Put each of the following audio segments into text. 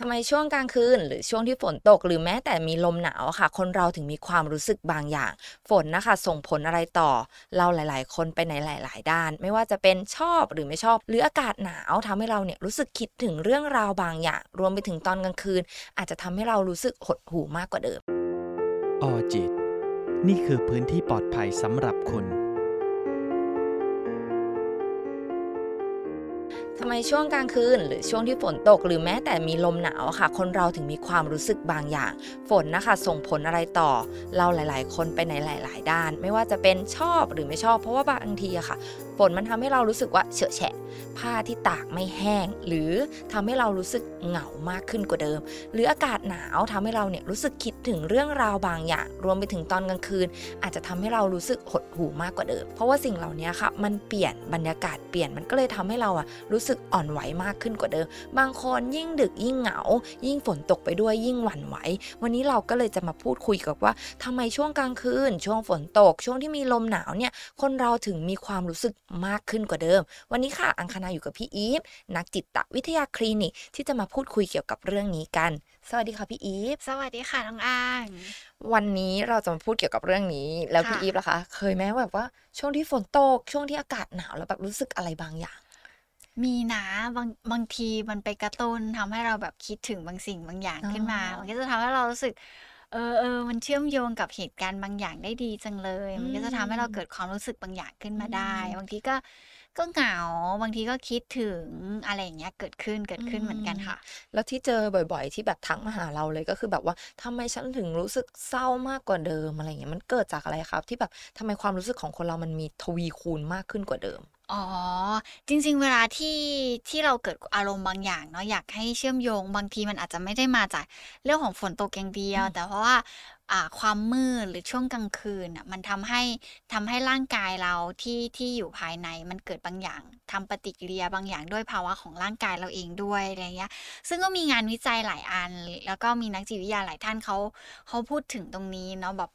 ทำไมช่วงกลางคืนหรือช่วงที่ฝนตกหรือแม้แต่มีลมหนาวค่ะ คนเราถึงมีความรู้สึกบางอย่าง ฝนนะคะ ส่งผลอะไรต่อ เราหลาย ๆ คนไปในหลาย ๆ ด้าน ไม่ว่าจะเป็นชอบหรือไม่ชอบ หรืออากาศหนาวทำให้เราเนี่ยรู้สึกคิดถึงเรื่องราวบางอย่าง รวมไปถึงตอนกลางคืน อาจจะทำให้เรารู้สึกหดหู่มากกว่าเดิมออจิต นี่คือพื้นที่ปลอดภัยสำหรับคุณ ทำไมช่วงกลางคืน หรือช่วงที่ฝนตกหรือแม้แต่มีลมหนาวค่ะ คนเราถึงมีความรู้สึกบางอย่าง ฝนนะคะ ส่งผลอะไรต่อ เราหลาย ๆ คนไปในหลาย ๆ ด้าน ไม่ว่าจะเป็นชอบหรือไม่ชอบ เพราะว่าบางทีอะค่ะฝนมันทำให้เรารู้สึกว่าเฉอะแฉะ ผ้าที่ตากไม่แห้ง หรือทำให้เรารู้สึกเหงามากขึ้นกว่าเดิม หรืออากาศหนาวทำให้เราเนี่ยรู้สึกคิดถึงเรื่องราวบางอย่าง รวมไปถึงตอนกลางคืน อาจจะทำให้เรารู้สึกหดหู่มากกว่าเดิม เพราะว่าสิ่งเหล่านี้ค่ะมันเปลี่ยนบรรยากาศเปลี่ยนมันก็เลยทำให้เราอะรู้สึกอ่อนไหวมากขึ้นกว่าเดิม บางคนยิ่งดึกยิ่งเหงา ยิ่งฝนตกไปด้วยยิ่งหวั่นไหว วันนี้เราก็เลยจะมาพูดคุยกับว่าทำไมช่วงกลางคืน ช่วงฝนตก ช่วงที่มีลมหนาวเนี่ยคนเราถึงมีความรู้สึกมากขึ้นกว่าเดิม วันนี้ค่ะ อังคณาอยู่กับพี่อีฟ นักจิตวิทยาคลินิก ที่จะมาพูดคุยเกี่ยวกับเรื่องนี้กัน สวัสดีค่ะพี่อีฟ สวัสดีค่ะน้องอ่าง วันนี้เราจะมาพูดเกี่ยวกับเรื่องนี้ แล้วพี่ค่ะอีฟล่ะคะ เคยไหมแบบว่าช่วงที่ฝนตก ช่วงที่อากาศหนาวแล้วแบบรู้สึกอะไรบางอย่าง มีนะบางบางทีมันไปกระตุ้นทำให้เราแบบคิดถึงบางสิ่งบางอย่างอ๋อขึ้นมา มันก็จะทำให้เรารู้สึก เออเออมันเชื่อมโยงกับเหตุการณ์บางอย่างได้ดีจังเลย มันก็จะทำให้เราเกิดความรู้สึกบางอย่างขึ้นมาได้ บางทีก็ก็เหงาบางทีก็คิดถึงอะไรอย่างเงี้ยเกิดขึ้นเกิดขึ้นเหมือนกันค่ะ แล้วที่เจอบ่อยๆ ที่แบบทักมาหาเราเลยก็คือแบบว่าทำไมฉันถึงรู้สึกเศร้ามากกว่าเดิมอะไรเงี้ยมันเกิดจากอะไรครับ ที่แบบทำไมความรู้สึกของคนเรามันมีทวีคูณมากขึ้นกว่าเดิม อ๋อ จริง ๆ เวลาที่ที่เราเกิดอารมณ์บางอย่างเนาะอยากให้เชื่อมโยง บางทีมันอาจจะไม่ได้มาจากเรื่องของฝนตกอย่างเดียวอืมแต่เพราะว่าอ่าความมืดหรือช่วงกลางคืนน่ะมันทำให้ทำให้ร่างกายเราที่ที่อยู่ภายในมันเกิดบางอย่างทำปฏิกิริยาบางอย่างด้วยภาวะของร่างกายเราเองด้วยอะไรเงี้ย ซึ่งก็มีงานวิจัยหลายอัน แล้วก็มีนักจิตวิทยาหลายท่านเขาเขาพูดถึงตรงนี้เนาะแบบ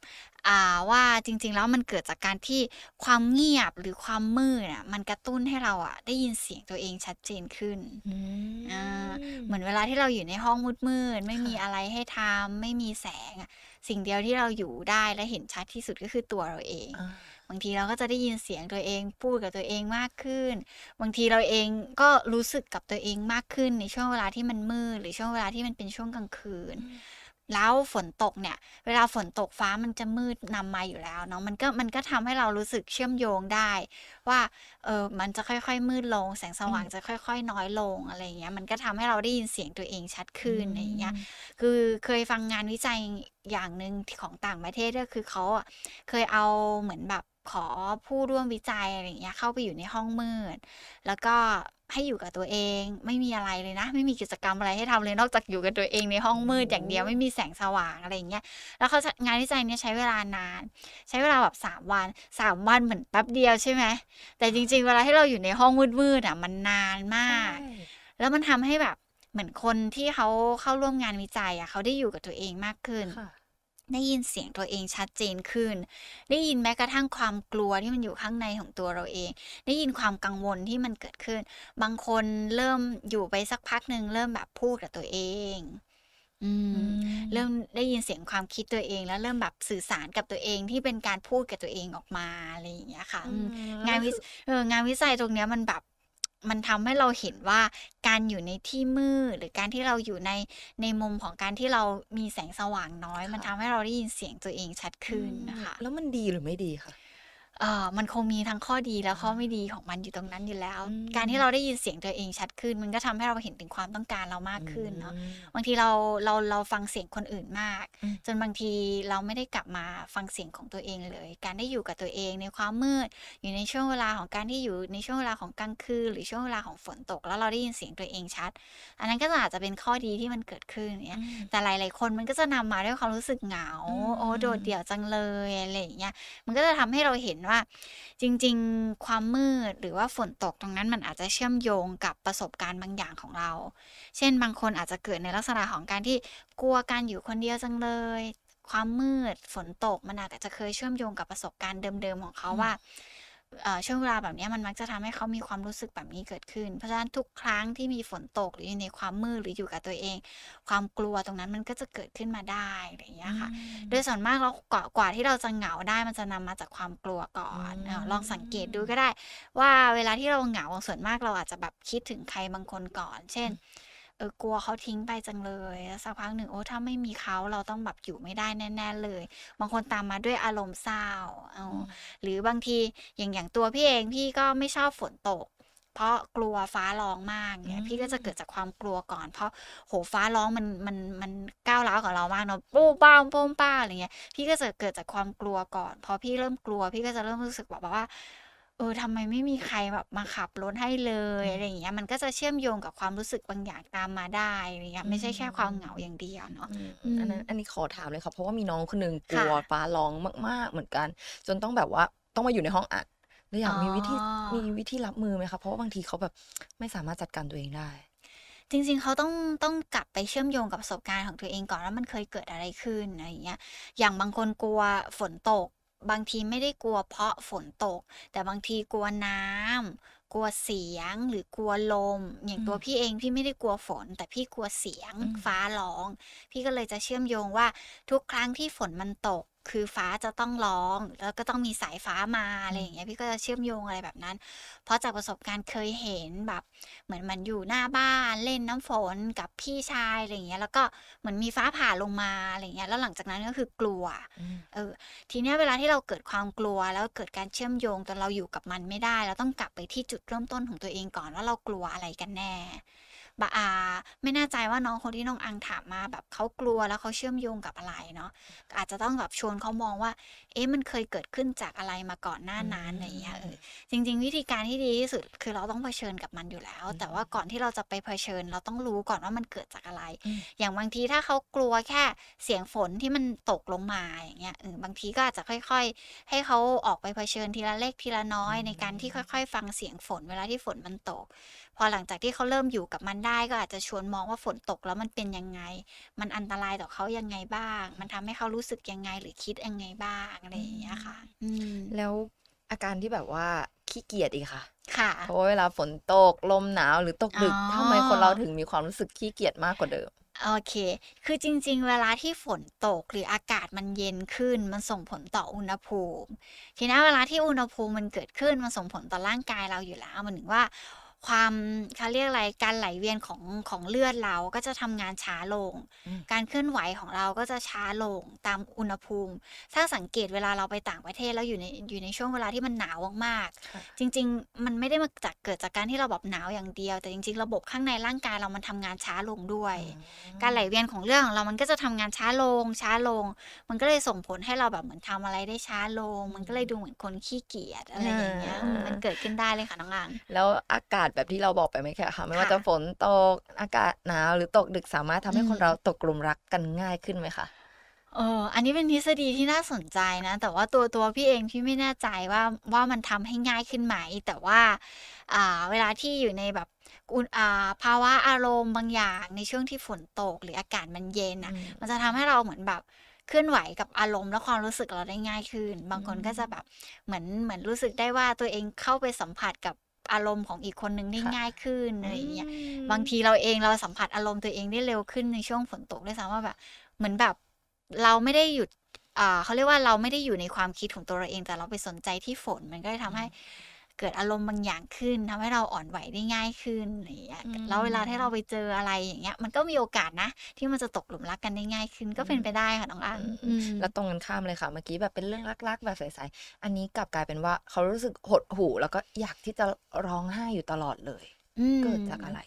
อ่าว่าจริงๆแล้วมันเกิดจากการที่ความเงียบหรือความมืดอะมันกระตุ้นให้เราอะได้ยินเสียงตัวเองชัดเจนขึ้นอ่าเหมือนเวลาที่เราอยู่ในห้องมืดๆไม่มีค่ะอะไรให้ทำไม่มีแสงอะสิ่งเดียวที่เราอยู่ได้และเห็นชัดที่สุดก็คือตัวเราเองอ่าบางทีเราก็จะได้ยินเสียงตัวเองพูดกับตัวเองมากขึ้น บางทีเราเองก็รู้สึกกับตัวเองมากขึ้นในช่วงเวลาที่มันมืดหรือช่วงเวลาที่มันเป็นช่วงกลางคืน แล้วฝนตกเนี่ย เวลาฝนตกฟ้ามันจะมืดนำมาอยู่แล้วเนาะมันก็มันก็ทำให้เรารู้สึกเชื่อมโยงได้ ว่าเออมันจะค่อยๆ มืดลง แสงสว่างอืมจะค่อย ๆ น้อยลงอะไรอย่างเงี้ยมันก็ทำให้เราได้ยินเสียงตัวเองชัดขึ้นอะไรอย่างเงี้ยอืมคือเคยฟังงานวิจัยอย่างหนึ่งที่ของต่างประเทศก็คือเขาอะเคยเอาเหมือนแบบขอผู้ร่วมวิจัยอะไรอย่างเงี้ยเข้าไปอยู่ในห้องมืด แล้วก็ ให้อยู่กับตัวเอง ไม่มีอะไรเลยนะ ไม่มีกิจกรรมอะไรให้ทำเลยนอกจากอยู่กับตัวเองในห้องมืดอย่างเดียวไม่มีแสงสว่างอะไรอย่างเงี้ยแล้วเขาจะงานวิจัยเนี้ยใช้เวลานาน ใช้เวลาแบบสามวันสามวันเหมือนแป๊บเดียวใช่ไหมแต่จริง ๆ เวลาที่เราอยู่ในห้องมืดๆอะมันนานมากใช่แล้วมันทำให้แบบเหมือนคนที่เขาเข้าร่วมงานวิจัยอะเขาได้อยู่กับตัวเองมากขึ้นค่ะ ได้ยินเสียงตัวเองชัดเจนขึ้น ได้ยินแม้กระทั่งความกลัวที่มันอยู่ข้างในของตัวเราเอง ได้ยินความกังวลที่มันเกิดขึ้น บางคนเริ่มอยู่ไปสักพักหนึ่งเริ่มแบบพูดกับตัวเองอืมเริ่มได้ยินเสียงความคิดตัวเอง แล้วเริ่มแบบสื่อสารกับตัวเองที่เป็นการพูดกับตัวเองออกมาอะไรอย่างเงี้ยค่ะอือืมมงานวิแล้วคือเอองานวิจัยตรงเนี้ยมันแบบ มันทำให้เราเห็นว่าการอยู่ในที่มืดหรือการที่เราอยู่ในในมุมของการที่เรามีแสงสว่างน้อย มันค่ะทำให้เราได้ยินเสียงตัวเองชัดขึ้นนะคะ แล้วมันดีหรือไม่ดีคะ เอ่อมันคงมีทั้งข้อดีและข้อไม่ดีของมันอยู่ตรงนั้นอยู่แล้วอืมการที่เราได้ยินเสียงตัวเองชัดขึ้น มันก็ทำให้เราเห็นถึงความต้องการเรามากขึ้นเนาะอืมบางทีเราเราเราฟังเสียงคนอื่นมากอืมจนบางทีเราไม่ได้กลับมาฟังเสียงของตัวเองเลย การได้อยู่กับตัวเองในความมืด อยู่ในช่วงเวลาของการที่อยู่ในช่วงเวลาของกลางคืนหรือช่วงเวลาของฝนตก แล้วเราได้ยินเสียงตัวเองชัด อันนั้นก็อาจจะเป็นข้อดีที่มันเกิดขึ้นเนี่ยอืมแต่หลาย ๆ คนมันก็จะนำมาด้วยความรู้สึกเหงาอืมโอ้โดดเดี่ยวจังเลยอะไรอย่างเงี้ยมันก็จะทำให้เราเห็นว่า จริงๆ ความมืดหรือว่าฝนตกตรงนั้นมันอาจจะเชื่อมโยงกับประสบการณ์บางอย่างของเรา เช่นบางคนอาจจะเกิดในลักษณะของการที่กลัวการอยู่คนเดียวจังเลย ความมืดฝนตกมันอาจจะเคยเชื่อมโยงกับประสบการณ์เดิมๆของเขาว่า ช่วงเวลาแบบเนี้ยมันมักจะทำให้เขามีความรู้สึกแบบนี้เกิดขึ้น เพราะฉะนั้นทุกครั้งที่มีฝนตกหรืออยู่ในความมืดหรืออยู่กับตัวเอง ความกลัวตรงนั้นมันก็จะเกิดขึ้นมาได้อะไรอย่างเงี้ยค่ะ โดยส่วนมากแล้วกว่ากว่าที่เราจะเหงาได้มันจะนำมาจากความกลัวก่อนอืมเออลองสังเกตดูก็ได้ ว่าเวลาที่เราเหงาส่วนมากเราอาจจะแบบคิดถึงใครบางคนก่อน เช่น เออกลัวเขาทิ้งไปจังเลยแล้วสักพักหนึ่งโอ้ถ้าไม่มีเขาเราต้องแบบอยู่ไม่ได้แน่ ๆเลย บางคนตามมาด้วยอารมณ์เศร้าเอาหรือบางทีอย่างอย่างตัวพี่เองพี่ก็ไม่ชอบฝนตก เพราะกลัวฟ้าร้องมากเนี่อืยมพี่ก็จะเกิดจากความกลัวก่อน เพราะโหฟ้าร้องมันมันมันก้าวร้าวกับเรามากเนาะปู้ป้ามโป้งป้าอะไรเงี้ยพี่ก็จะเกิดจากความกลัวก่อน พอพี่เริ่มกลัว พี่ก็จะเริ่มรู้สึกแบบว่า เออทำไมไม่มีใครแบบมาขับรถให้เลยอะไรอย่างเงี้ยมันก็จะเชื่อมโยงกับความรู้สึกบางอย่างตามมาได้อะไรเงี้ยไม่ใช่แค่ความเหงาอย่างเดียวเนาะอืมอืมอันนั้นอันนี้ขอถามเลยค่ะเพราะว่ามีน้องคนหนึ่งกค่ะลัวฟ้าร้องมาก ๆ เหมือนกัน จนต้องแบบว่าต้องมาอยู่ในห้องอัดเลยอยากมีวิธีอ๋อมีวิธีรับมือไหมคะเพราะว่าบางทีเขาแบบไม่สามารถจัดการตัวเองได้ จริงๆ เขาต้องต้องกลับไปเชื่อมโยงกับประสบการณ์ของตัวเองก่อนว่ามันเคยเกิดอะไรขึ้นอะไรอย่างเงี้ยอย่างบางคนกลัวฝนตก บางทีไม่ได้กลัวเพราะฝนตก แต่บางทีกลัวน้ำกลัวเสียงหรือกลัวลม อย่างตัวอืมพี่เองพี่ไม่ได้กลัวฝน แต่พี่กลัวเสียงอืมฟ้าร้อง พี่ก็เลยจะเชื่อมโยงว่าทุกครั้งที่ฝนมันตก คือฟ้าจะต้องร้อง แล้วก็ต้องมีสายฟ้ามาอะไรอย่างเงี้ยพี่ก็จะเชื่อมโยงอะไรแบบนั้น เพราะจากประสบการณ์เคยเห็นแบบ เหมือนมันอยู่หน้าบ้านเล่นน้ำฝนกับพี่ชายอะไรอย่างเงี้ยแล้วก็เหมือนมีฟ้าผ่าลงมาอะไรอย่างเงี้ยแล้วหลังจากนั้นก็คือกลัวอืมเออทีเนี้ยเวลาที่เราเกิดความกลัวแล้วเกิดการเชื่อมโยงแต่เราอยู่กับมันไม่ได้ เราต้องกลับไปที่จุดเริ่มต้นของตัวเองก่อนว่าเรากลัวอะไรกันแน่ บะอาไม่แน่ใจว่าน้องคนที่น้องอังถามมาแบบเขากลัวแล้วเขาเชื่อมโยงกับอะไรเนาะอาจจะต้องแบบชวนเขามองว่า เอ๊ะมันเคยเกิดขึ้นจากอะไรมาก่อนหน้านั้นอะไรอย่างเงี้ยเออจริง ๆ วิธีการที่ดีที่สุดคือเราต้องเผชิญกับมันอยู่แล้วอืมแต่ว่าก่อนที่เราจะไปเผชิญ เราต้องรู้ก่อนว่ามันเกิดจากอะไรอืมอย่างบางทีถ้าเขากลัวแค่เสียงฝนที่มันตกลงมาอย่างเงี้ยเออบางทีก็อาจจะค่อย ๆ ให้เขาออกไปเผชิญทีละเล็กทีละน้อยในการที่ค่อย ๆ ฟังเสียงฝนเวลาที่ฝนมันตกพ อหลังจากที่เขาเริ่มอยู่กับมันได้ก็อาจจะชวนมองว่าฝนตกแล้วมันเป็นยังไง มันอันตรายต่อเขายังไงบ้าง มันทำให้เขารู้สึกยังไงหรือคิดยังไงบ้างอะไรอย่างเงี้ยค่ะ อืมแล้วอาการที่แบบว่าขี้เกียจอีกค่ะ ค่ะเพราะว่าเวลาฝนตกลมหนาวหรือตกดึกอ๋อทำไมคนเราถึงมีความรู้สึกขี้เกียจมากกว่าเดิมโอเค คือจริง ๆ เวลาที่ฝนตกหรืออากาศมันเย็นขึ้น มันส่งผลต่ออุณหภูมิ ทีนี้เวลาที่อุณหภูมิมันเกิดขึ้น มันส่งผลต่อร่างกายเราอยู่แล้ว มันถึงว่า ความเขาเรียกอะไรการไหลเวียนของของเลือดเราก็จะทำงานช้าลงอืมการเคลื่อนไหวของเราก็จะช้าลงตามอุณหภูมิ ถ้าสังเกตเวลาเราไปต่างประเทศแล้วอยู่ในอยู่ในช่วงเวลาที่มันหนาวมากๆค่ะจริง ๆ มันไม่ได้มาจากเกิดจากการที่เราแบบหนาวอย่างเดียว แต่จริง ๆ ระบบข้างในร่างกายเรามันทำงานช้าลงด้วย การไหลเวียนของเลือดของเรามันก็จะทำงานช้าลงช้าลง มันก็เลยส่งผลให้เราแบบเหมือนทำอะไรได้ช้าลง มันก็เลยดูเหมือนคนขี้เกียจอะไรอย่างเงี้ยอ่ามันเกิดขึ้นได้เลยค่ะน้องอังแล้วอากาศแบบที่เราบอกไปไหมคะค่ะ ไม่ว่าค่ะจะฝนตกอากาศหนาวหรือตกดึกสามารถทำให้อืมคนเราตกกลุ่มรักกันง่ายขึ้นไหมคะเอออันนี้เป็นทฤษฎีที่น่าสนใจนะ แต่ว่าตัวตัวพี่เองพี่ไม่แน่ใจว่าว่ามันทำให้ง่ายขึ้นไหม แต่ว่าอ่าเวลาที่อยู่ในแบบอุณอ่าภาวะอารมณ์บางอย่างในช่วงที่ฝนตกหรืออากาศมันเย็นอะอืมมันจะทำให้เราเหมือนแบบเคลื่อนไหวกับอารมณ์และความรู้สึกเราได้ง่ายขึ้น บางคนก็จะแบบเหมือนเหมือนรู้สึกได้ว่าตัวเองเข้าไปสัมผัสกับ อารมณ์ของอีกคนนึงได้ค่ะง่ายขึ้นอะไรอย่างเงี้ยอืมบางทีเราเองเราสัมผัสอารมณ์ตัวเองได้เร็วขึ้นในช่วงฝนตกด้วยซ้ำว่าแบบ เหมือนแบบเราไม่ได้หยุดอ่าเขาเรียกว่าเราไม่ได้อยู่ในความคิดของตัวเราเองแต่เราไปสนใจที่ฝนมันก็เลยทำให้ เกิดอารมณ์บางอย่างขึ้นทำให้เราอ่อนไหวได้ง่ายขึ้นอะไรอย่างเงี้ยอืมแล้วเวลาที่เราไปเจออะไรอย่างเงี้ย มันก็มีโอกาสนะ ที่มันจะตกหลุมรักกันได้ง่ายขึ้น ก็เป็นไปได้ค่ะน้องอังอืมแล้วตรงกันข้ามเลยค่ะเมื่อกี้แบบเป็นเรื่องรักๆแบบใสๆอันนี้กลับกลายเป็นว่าเขารู้สึกหดหู่แล้วก็อยากที่จะร้องไห้อยู่ตลอดเลยอืมเกิดจากอะไร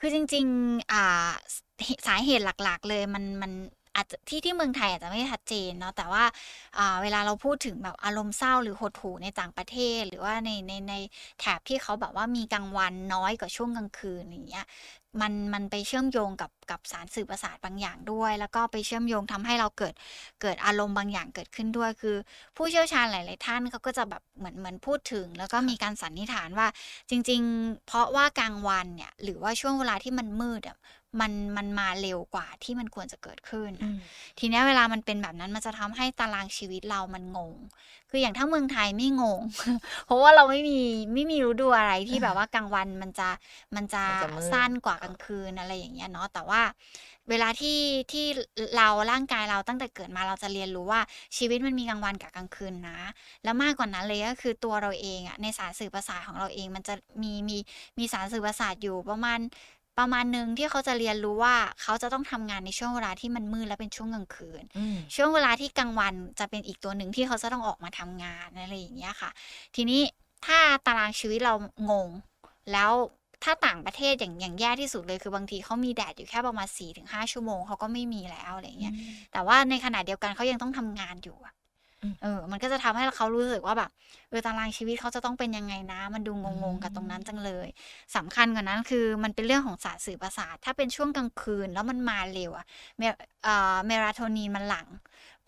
คือจริง ๆ อ่าสสาเหตุหลัก ๆ เลยมันมัน อาจจะที่ที่เมืองไทยอาจจะไม่ชัดเจนเนาะแต่ว่าเวลาเราพูดถึงแบบอารมณ์เศร้าหรือหดหู่ในต่างประเทศ หรือว่าในในในแถบที่เขาแบบว่ามีกลางวันน้อยกว่าช่วงกลางคืนอย่างเงี้ยมันมันไปเชื่อมโยงกับกับสารสื่อประสาทบางอย่างด้วย แล้วก็ไปเชื่อมโยงทำให้เราเกิดเกิดอารมณ์บางอย่างเกิดขึ้นด้วยคือ ผู้เชี่ยวชาญหลาย ๆ ท่านเขาก็จะแบบเหมือนเหมือนพูดถึง แล้วก็มีการสันนิษฐานว่าจริง ๆ เพราะว่ากลางวันเนี่ยหรือว่าช่วงเวลาที่มันมืดอะ มันมันมาเร็วกว่าที่มันควรจะเกิดขึ้นอืน่ะมทีเนี้ยเวลามันเป็นแบบนั้นมันจะทำให้ตารางชีวิตเรามันงง คืออย่างถ้าเมืองไทยไม่งง เพราะว่าเราไม่มีไม่มีฤดูอะไรที่แบบว่ากลางวันมันจะมันจะมันจะมืดสั้นกว่ากลางคืนอะไรอย่างเงี้ยเนาะแต่ว่าเวลาที่ที่เราร่างกายเราตั้งแต่เกิดมาเราจะเรียนรู้ว่าชีวิตมันมีกลางวันกับกลางคืนนะ แล้วมากกว่านั้นเลยก็คือตัวเราเองอะในสารสื่อประสาทของเราเองมันจะมีมีมีสารสื่อประสาทอยู่ประมาณ ประมาณหนึ่งที่เขาจะเรียนรู้ว่าเขาจะต้องทำงานในช่วงเวลาที่มันมืดและเป็นช่วงกลางคืนอืมช่วงเวลาที่กลางวันจะเป็นอีกตัวหนึ่งที่เขาจะต้องออกมาทำงานอะไรอย่างเงี้ยค่ะ ทีนี้ถ้าตารางชีวิตเรางง แล้วถ้าต่างประเทศอย่างอย่างแย่ที่สุดเลยคือบางทีเขามีแดดอยู่แค่ประมาณ4ี่ถึงห้าชั่วโมงเขาก็ไม่มีแล้วอะไรเงี้ยแต่ว่าในขณะเดียวกันเขายังต้องทำงานอยู่อะอืม เออ มันก็จะทำให้เขารู้สึกว่าแบบเออตารางชีวิตเขาจะต้องเป็นยังไงนะ มันดูงงๆกับตรงนั้นจังเลยสำคัญกว่านั้นคือมันเป็นเรื่องของสารสื่อประสาทถ้าเป็นช่วงกลางคืนแล้วมันมาเร็วอะเมเอ่อเมลาโทนินมันหลั่ง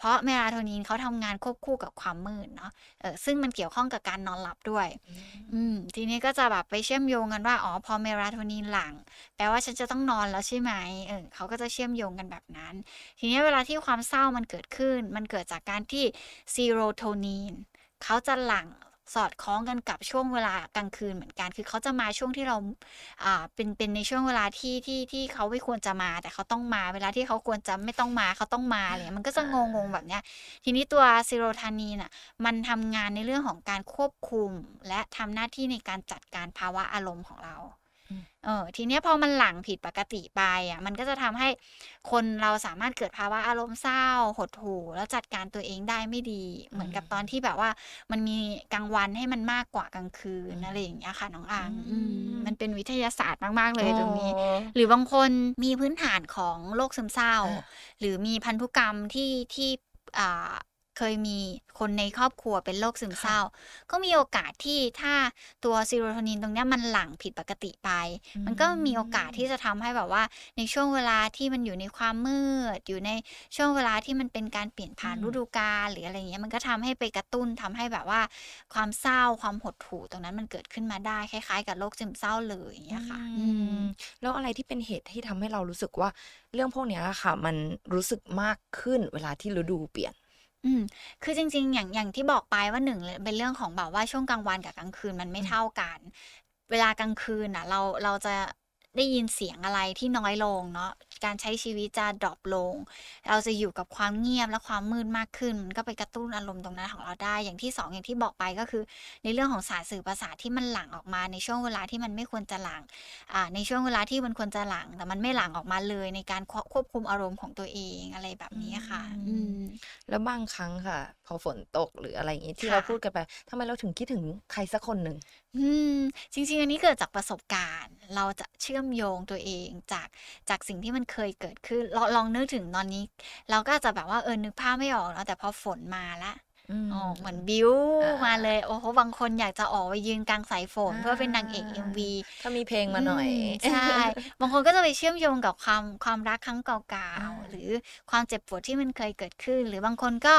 เพราะเมลาโทนินเขาทำงานควบคู่กับความมืดเนาะเออซึ่งมันเกี่ยวข้องกับการนอนหลับด้วย อืมทีนี้ก็จะแบบไปเชื่อมโยงกันว่าอ๋อพอเมลาโทนินหลั่งแปลว่าฉันจะต้องนอนแล้วใช่ไหมเออเขาก็จะเชื่อมโยงกันแบบนั้น ทีนี้เวลาที่ความเศร้ามันเกิดขึ้น มันเกิดจากการที่serotonin เขาจะหลั่ง สอดคล้องกันกับช่วงเวลากลางคืนเหมือนกัน คือเขาจะมาช่วงที่เราอ่าเป็นเป็นในช่วงเวลาที่ที่ที่เขาไม่ควรจะมา แต่เขาต้องมาเวลาที่เขาควรจะไม่ต้องมาเขาต้องมาเลยมันก็จะงงๆแบบเนี้ย ทีนี้ตัว serotonin น่ะมันทำงานในเรื่องของการควบคุม และทำหน้าที่ในการจัดการภาวะอารมณ์ของเรา เออทีเนี้ยพอมันหลั่งผิดปกติไปอะมันก็จะทำให้คนเราสามารถเกิดภาวะอารมณ์เศร้า หดหู่ แล้วจัดการตัวเองได้ไม่ดี เหมือนกับตอนที่แบบว่า มันมีกลางวันให้มันมากกว่ากลางคืนอะไรอย่างเงี้ยค่ะน้องอังอืมมันเป็นวิทยาศาสตร์มาก ๆ เลยตรงนี้อ๋อหรือบางคนมีพื้นฐานของโรคซึมเศร้าอาหรือมีพันธุกรรมที่ที่อ่า เคยมีคนในครอบครัวเป็นโรคซึมเศค่ะร้า ก็มีโอกาสที่ถ้าตัวซีโรโทนินตรงเนี้ยมันหลั่งผิดปกติไปอืมันก็มีโอกาสที่มจะทำให้แบบว่า ในช่วงเวลาที่มันอยู่ในความมืด อยู่ในช่วงเวลาที่มันเป็นการเปลี่ยนอืผ่านฤมดูกาลหรืออะไรอย่างเงี้ยมันก็ทำให้ไปกระตุ้นทำให้แบบว่า ความเศร้าความหดหู่ตรงนั้นมันเกิดขึ้นมาได้คล้ายๆ กับโรคซึมเศร้าเลยอย่างอืเงี้ยค่ะอืมมแล้วอะไรที่เป็นเหตุที่ทำให้เรารู้สึกว่าเรื่องพวกเนี้ยอะค่ะ มันรู้สึกมากขึ้นเวลาที่ฤดูเปลี่ยน? อืม คือจริง ๆ อย่างอย่างที่บอกไปว่า1เลยเป็นเรื่องของแบบว่าช่วงกลางวันกับกลางคืนมันไม่อืมเท่ากัน เวลากลางคืนน่ะ เราเราจะ ได้ยินเสียงอะไรที่น้อยลงเนาะการใช้ชีวิตจะดร็อปลง เราจะอยู่กับความเงียบและความมืดมากขึ้น มันก็ไปกระตุ้นอารมณ์ตรงนั้นของเราได้ อย่างที่ 2 อย่างที่บอกไปก็คือ ในเรื่องของสารสื่อประสาทที่มันหลั่งออกมาในช่วงเวลาที่มันไม่ควรจะหลั่งอ่าในช่วงเวลาที่มันควรจะหลั่งแต่มันไม่หลั่งออกมาเลยในการควควบคุมอารมณ์ของตัวเองอะไรแบบอืนี้ค่ะอืมมแล้วบางครั้งค่ะ พอฝนตกหรืออะไรอย่างงี้ที่ค่เราะพูดกันไปทำไมเราถึงคิดถึงใครสักคนหนึ่ง?อืม จริง ๆ อันนี้เกิดจากประสบการณ์ เราจะเชื่อมโยงตัวเองจากจากสิ่งที่มันเคยเกิดขึ้นลองลองนึกถึงตอนนี้ เราก็อาจจะแบบว่าเออนึกภาพไม่ออกเนาะแต่พอฝนมาละ อือ๋อเหมือนมบิลอามาเลย โอ้โฮบางคนอยากจะออกไปยืนกลางสายฝนอาเพื่อเป็นนางเอก MV ถ้ามีเพลงอืมาหน่อยมใช่ บางคนก็จะไปเชื่อมโยงกับความความรักครั้งเก่าอาๆหรือความเจ็บปวดที่มันเคยเกิดขึ้น หรือบางคนก็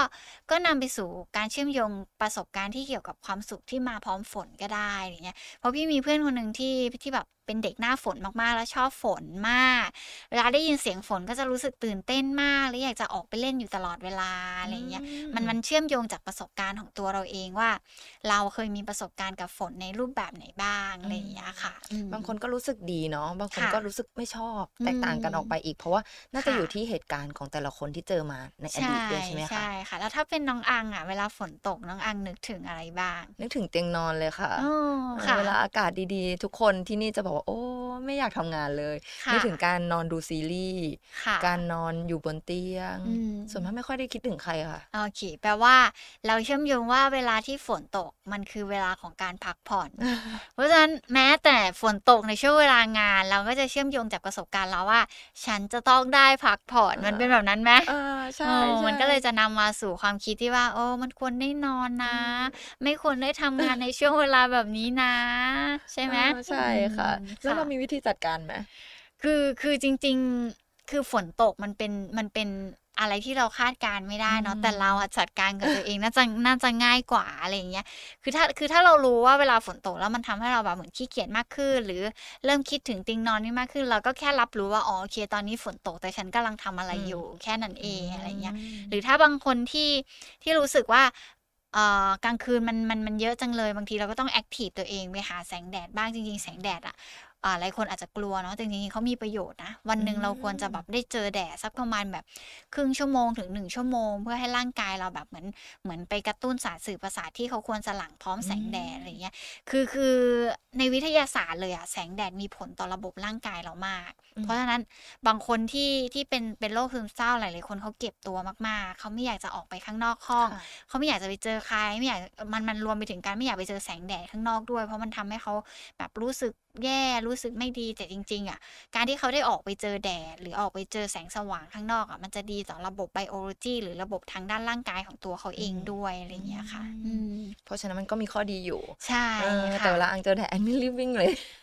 ก็นำไปสู่การเชื่อมโยงประสบการณ์ที่เกี่ยวกับความสุขที่มาพร้อมฝนก็ได้อะไรเงี้ยเพราะพี่มีเพื่อนคนหนึ่งที่ที่แบบเป็นเด็กหน้าฝนมากๆ แล้วชอบฝนมาก เวลาได้ยินเสียงฝนก็จะรู้สึกตื่นเต้นมากและอยากจะออกไปเล่นอยู่ตลอดเวลาอือะไรเงี้ยมันมมันเชื่อมโยงจากประสบการณ์ของตัวเราเองว่า เราเคยมีประสบการณ์กับฝนในรูปแบบไหนบ้างอือะไรอย่างเงี้ยค่ะมอืบางมคนก็รู้สึกดีเนาะบางคนค่ะก็รู้สึกไม่ชอบอืแตกต่างกันออกไปมอีก เพราะว่าน่าคจะ่ะอยู่ที่เหตุการณ์ของแต่ละคนที่เจอมาในอใช่ดีตด้วยใช่ไหมใชคะ?่ค่ะ แล้วถ้าเป็นน้องอังอะเวลาฝนตกน้องอังนึกถึงอะไรบ้าง?นึกถึงเตียงนอนเลยค่ะอ้อเออค่ะเวลาอากาศดีๆ ทุกคนที่นี่จะบอกว่าโอ้ไม่อยากทำงานเลยค่นึะกถึงการนอนดูซีรีส์ค่ะการนอนอยู่บนเตียงอืส่วนมากมไม่ค่อยได้คิดถึงใครค่ะโอเคแปลว่า เราเชื่อมโยงว่าเวลาที่ฝนตกมันคือเวลาของการพักผ่อน เพราะฉะนั้นแม้แต่ฝนตกในช่วงเวลางาน เราก็จะเชื่อมโยงจากประสบการณ์เราว่า ฉันจะต้องได้พักผ่อนเอมันอเป็นแบบนั้นไหม?เออใชเออมันก็เล่ยจะนำมาสู่ความคิดที่ว่าเออมันควรได้นอนนอืะมไม่ควรได้ทำงานในช่วงเวลาแบบนี้นะ ใช่เอไหม?อใช่อืค่ะมแล้วค่เราะมีวิธีจัดการไหม?คือคือจริง ๆ คือฝนตกมันเป็นมันเป็นอะไรที่เราคาดการณ์ไม่ได้เนาะอืมแต่เราอะจัดการกับตัวเองน่าจะน่าจะง่ายกว่าอะไรอย่างเงี้ยคือถ้าคือถ้าเรารู้ว่าเวลาฝนตกแล้วมันทำให้เราแบบเหมือนขี้เกียจมากขึ้น หรือเริ่มคิดถึงติงนอนนี่มากขึ้น เราก็แค่รับรู้ว่าอ๋อโอเคตอนนี้ฝนตกแต่ฉันกำลังทำอะไรอยู่ แค่นั้นเองอะไรเงี้ยหรือถ้าบางคนที่ที่รู้สึกว่าเอ่อกลางคืนมันมันมันเยอะจังเลยบางทีเราก็ต้องแอคทีฟตัวเองไปหาแสงแดดบ้างจริง ๆ แสงแดดอะอ่า หลายคนอาจจะกลัวเนาะแต่จริงๆเขามีประโยชน์นะวันหนึ่งอืมเราควรจะแบบได้เจอแดดสักประมาณแบบครึ่งชั่วโมงถึงหนึ่งชั่วโมง เพื่อให้ร่างกายเราแบบเหมือนเหมือนไปกระตุ้นสารสื่อประสาทที่เขาควรจะหลั่งพร้อมแสงแดดอะไรเงี้ยคือคือในวิทยาศาสตร์เลยอะแสงแดดมีผลต่อระบบร่างกายเรามากอืมเพราะฉะนั้นบางคนที่ที่เป็นเป็นโรคซึมเศร้าหลายๆคนเขาเก็บตัวมากๆ เขาไม่อยากจะออกไปข้างนอกห้องค่ะเขาไม่อยากจะไปเจอใครไม่อยากมันมันรวมไปถึงการไม่อยากไปเจอแสงแดดข้างนอกด้วย เพราะมันทำให้เขาแบบรู้สึกแย่รู้สึกไม่ดีแต่จริง ๆ อะ การที่เขาได้ออกไปเจอแดด หรือออกไปเจอแสงสว่างข้างนอกอะมันจะดีต่อระบบไบโอโลจีหรือระบบทางด้านร่างกายของตัวเขาเองอืมด้วยอะไรอย่างเงี้ยค่ะอืมเพราะฉะนั้นมันก็มีข้อดีอยู่ ใช่เออค่ะแต่เวลาอังเจอแดดอันไม่รีบวิ่งเลยอ่า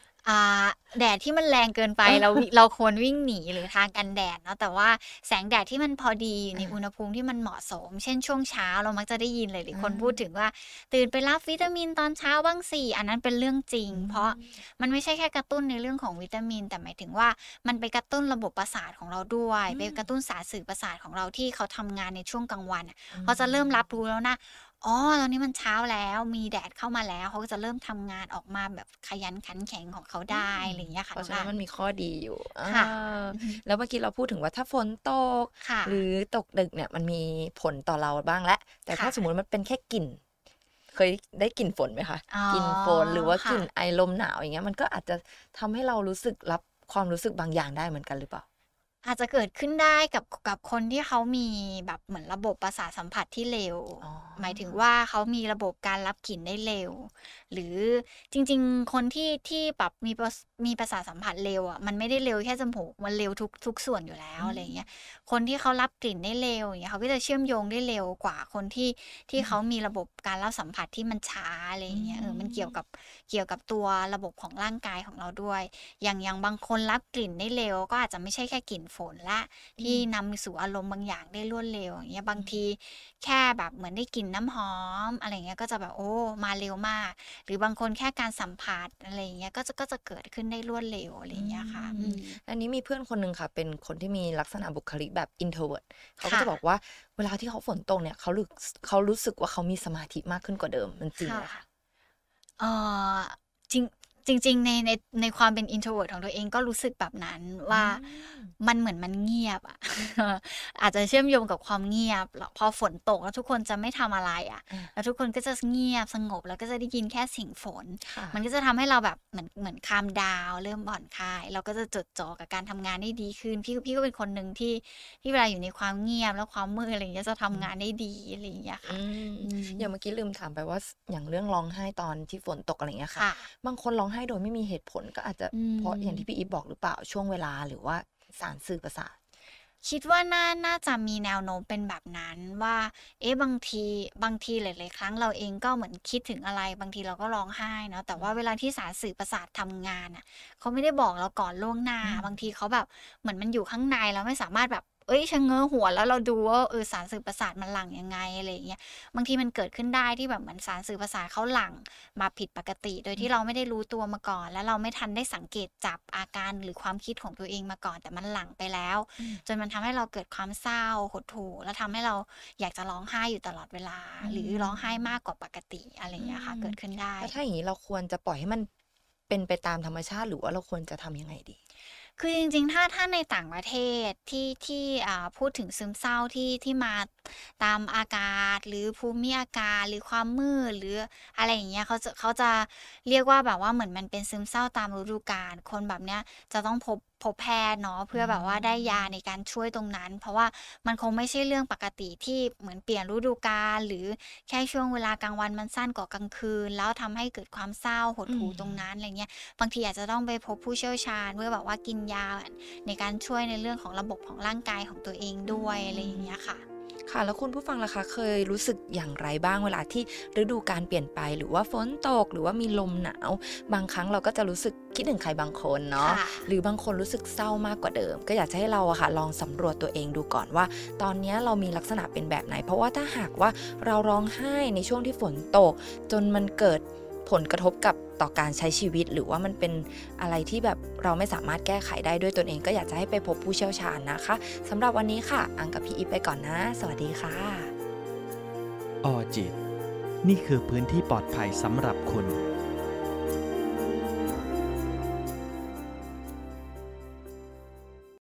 แดดที่มันแรงเกินไปเราเราควรวิ่งหนีหรือทางกันแดดเนาะแต่ว่าแสงแดดที่มันพอดีอยู่ในอ่าอุณหภูมิที่มันเหมาะสม เช่นช่วงเช้าเรามักจะได้ยินเลยหรือคนอ่าพูดถึงว่า ตื่นไปรับวิตามินตอนเช้าบ้างสิอันนั้นเป็นเรื่องจริง เพราะมันไม่ใช่แค่กระตุ้นในเรื่องของวิตามิน แต่หมายถึงว่ามันไปกระตุ้นระบบประสาทของเราด้วยอืมไปกระตุ้นสารสื่อประสาทของเราที่เขาทำงานในช่วงกลางวันอะเขาจะเริ่มรับรู้แล้วนะ อ๋อ ตอนนี้มันเช้าแล้ว มีแดดเข้ามาแล้ว เขาก็จะเริ่มทำงานออกมาแบบขยันขันแข็งของเขาได้อะไรอย่างเงี้ยค่ะเพราะฉะน้นั้องนอะมันมีข้อดีอยู่ค่ะอ่าแล้วเมื่อกี้เราพูดถึงว่าถ้าฝนตกค่ะหรือตกดึกเนี่ยมันมีผลต่อเราบ้างแล้วแต่ถ้าค่ะสมมติมันเป็นแค่กลิ่น เคยได้กลิ่นฝนไหมคะอ๋อกลิ่นฝนหรือว่าค่ะกลิ่นไอลมหนาวอย่างเงี้ยมันก็อาจจะทำให้เรารู้สึกรับความรู้สึกบางอย่างได้เหมือนกันหรือเปล่า อาจจะเกิดขึ้นได้กับกับคนที่เขามีแบบเหมือนระบบประสาทสัมผัสที่เร็วอ๋อหมายถึงว่าเขามีระบบการรับกลิ่นได้เร็ว หรือจริง ๆ คนที่ที่แบบมีประมีประสาทสัมผัสเร็วอะมันไม่ได้เร็วแค่จมูกมันเร็วทุกทุกส่วนอยู่แล้วอืมอะไรเงี้ยคนที่เขารับกลิ่นได้เร็วอย่างเงี้ยเขาก็จะเชื่อมโยงได้เร็วกว่าคนที่ที่เขามีระบบการรับสัมผัสที่มันช้าอะไรอย่างเงี้ยเออมันเกี่ยวกับเกี่ยวกับตัวระบบของร่างกายของเราด้วย อย่างอย่างบางคนรับกลิ่นได้เร็ว ก็อาจจะไม่ใช่แค่กลิ่นฝนละ ที่นำไปสู่อารมณ์บางอย่างได้รวดเร็วอย่างเงี้ยบางทีแค่แบบเหมือนได้กลิ่นน้ำหอม อะไรเงี้ยก็จะแบบโอ้มาเร็วมาก หรือบางคนแค่การสัมผัสอะไรเงี้ยก็จะก็จะเกิดขึ้นได้รวดเร็วอะไรเงี้ยค่ะอืมอืมอันนี้มีเพื่อนคนหนึ่งค่ะ เป็นคนที่มีลักษณะบุคลิกแบบ introvert เขาก็ค่ะจะบอกว่าเวลาที่เขาฝนตกเนี่ยเขารู้เขารู้สึกว่าเขามีสมาธิมากขึ้นกว่าเดิมมันจริงไหมคะเออ จริงจริง ๆ ในในในความเป็น introvert ของตัวเองก็รู้สึกแบบนั้นว่ามันเหมือนมันเงียบอะ อาจจะเชื่อมโยงกับความเงียบแล้วพอฝนตกแล้วทุกคนจะไม่ทำอะไรอะอ่าแล้วทุกคนก็จะเงียบสงบแล้วก็จะได้ยินแค่เสียงฝนค่ะมันก็จะทำให้เราแบบเหมือนเหมือนคามดาวเริ่มผ่อนคลาย เราก็จะจดจ่อกับการทำงานได้ดีขึ้น พี่พี่ก็เป็นคนหนึ่งที่ที่เวลาอยู่ในความเงียบแล้วความมืดอะไรอย่างเงี้ยจะทำงานได้ดีอะไรอย่างเงี้ยค่ะอืมอืมอย่างเมื่อกี้ลืมถามไปว่าอย่างเรื่องร้องไห้ตอนที่ฝนตกอะไรเงี้ยค่ะค่ะบางคนร้องไห้โดยไม่มีเหตุผลก็อาจจะอืมเพราะอย่างที่พี่อีฟบอกหรือเปล่าช่วงเวลาหรือว่าสารสื่อประสาทคิดว่าน่าน่าจะมีแนวโน้มเป็นแบบนั้นว่า เอ๊ะบางทีบางทีหลายๆครั้งเราเองก็เหมือนคิดถึงอะไร บางทีเราก็ร้องไห้เนาะแต่ว่าเวลาที่สารสื่อประสาททำงานอะเขาไม่ได้บอกเราก่อนล่วงหน้าอืมบางทีเขาแบบเหมือนมันอยู่ข้างในเราไม่สามารถแบบ เอ้ยชะเง้อหัวแล้วเราดูว่าเออสารสื่อประสาทมันหลั่งยังไงอะไรอย่างเงี้ยบางทีมันเกิดขึ้นได้ที่แบบเหมือนสารสื่อประสาทเขาหลั่งมาผิดปกติ โดยที่เราไม่ได้รู้ตัวมาก่อน แล้วเราไม่ทันได้สังเกตจับอาการหรือความคิดของตัวเองมาก่อน แต่มันหลั่งไปแล้วอืมจนมันทำให้เราเกิดความเศร้าหดหู่แล้วทำให้เราอยากจะร้องไห้อยู่ตลอดเวลาอืมหรือร้องไห้มากกว่าปกติอะไรอย่างเงี้ยค่ะอืมเกิดขึ้นได้แล้วถ้าอย่างนี้เราควรจะปล่อยให้มันเป็นไปตามธรรมชาติหรือว่าเราควรจะทำยังไงดี คือจริงๆ ถ้าถ้าในต่างประเทศที่ที่พูดถึงซึมเศร้าที่ที่มาตามอากาศ หรือภูมิอากาศหรือความมืดหรืออะไรอย่างเงี้ยเขาจะเขาจะเรียกว่าแบบว่าเหมือนมันเป็นซึมเศร้าตามฤดูกาลคนแบบเนี้ยจะต้องพบ พบแพทย์เนาะเพื่อแบบว่าได้ยาในการช่วยตรงนั้น เพราะว่ามันคงไม่ใช่เรื่องปกติที่เหมือนเปลี่ยนฤดูกาลหรือแค่ช่วงเวลากลางวันมันสั้นกว่ากลางคืน แล้วทำให้เกิดความเศร้าหดหู่อืมตรงนั้นอะไรเงี้ยบางทีอาจจะต้องไปพบผู้เชี่ยวชาญ เพื่อแบบว่ากินยาในการช่วยในเรื่องของระบบของร่างกายของตัวเองด้วยอะไรอย่างเงี้ยค่ะ ค่ะ แล้วคุณผู้ฟังล่ะคะเคยรู้สึกอย่างไรบ้างเวลาที่ฤดูกาลเปลี่ยนไป หรือว่าฝนตก หรือว่ามีลมหนาว บางครั้งเราก็จะรู้สึกคิดถึงใครบางคนเนาะค่ะหรือบางคนรู้สึกเศร้ามากกว่าเดิม ก็อยากจะให้เราอะค่ะลองสำรวจตัวเองดูก่อนว่า ตอนเนี้ยเรามีลักษณะเป็นแบบไหน เพราะว่าถ้าหากว่าเราร้องไห้ในช่วงที่ฝนตก จนมันเกิด ผลกระทบกับต่อการใช้ชีวิต หรือว่ามันเป็นอะไรที่แบบเราไม่สามารถแก้ไขได้ด้วยตนเองก็อยากจะให้ไปพบผู้เชี่ยวชาญนะคะสำหรับวันนี้ค่ะ อังกับพี่อีฟไปก่อนนะ สวัสดีค่ะ ออจิต นี่คือพื้นที่ปลอดภัยสำหรับคุณ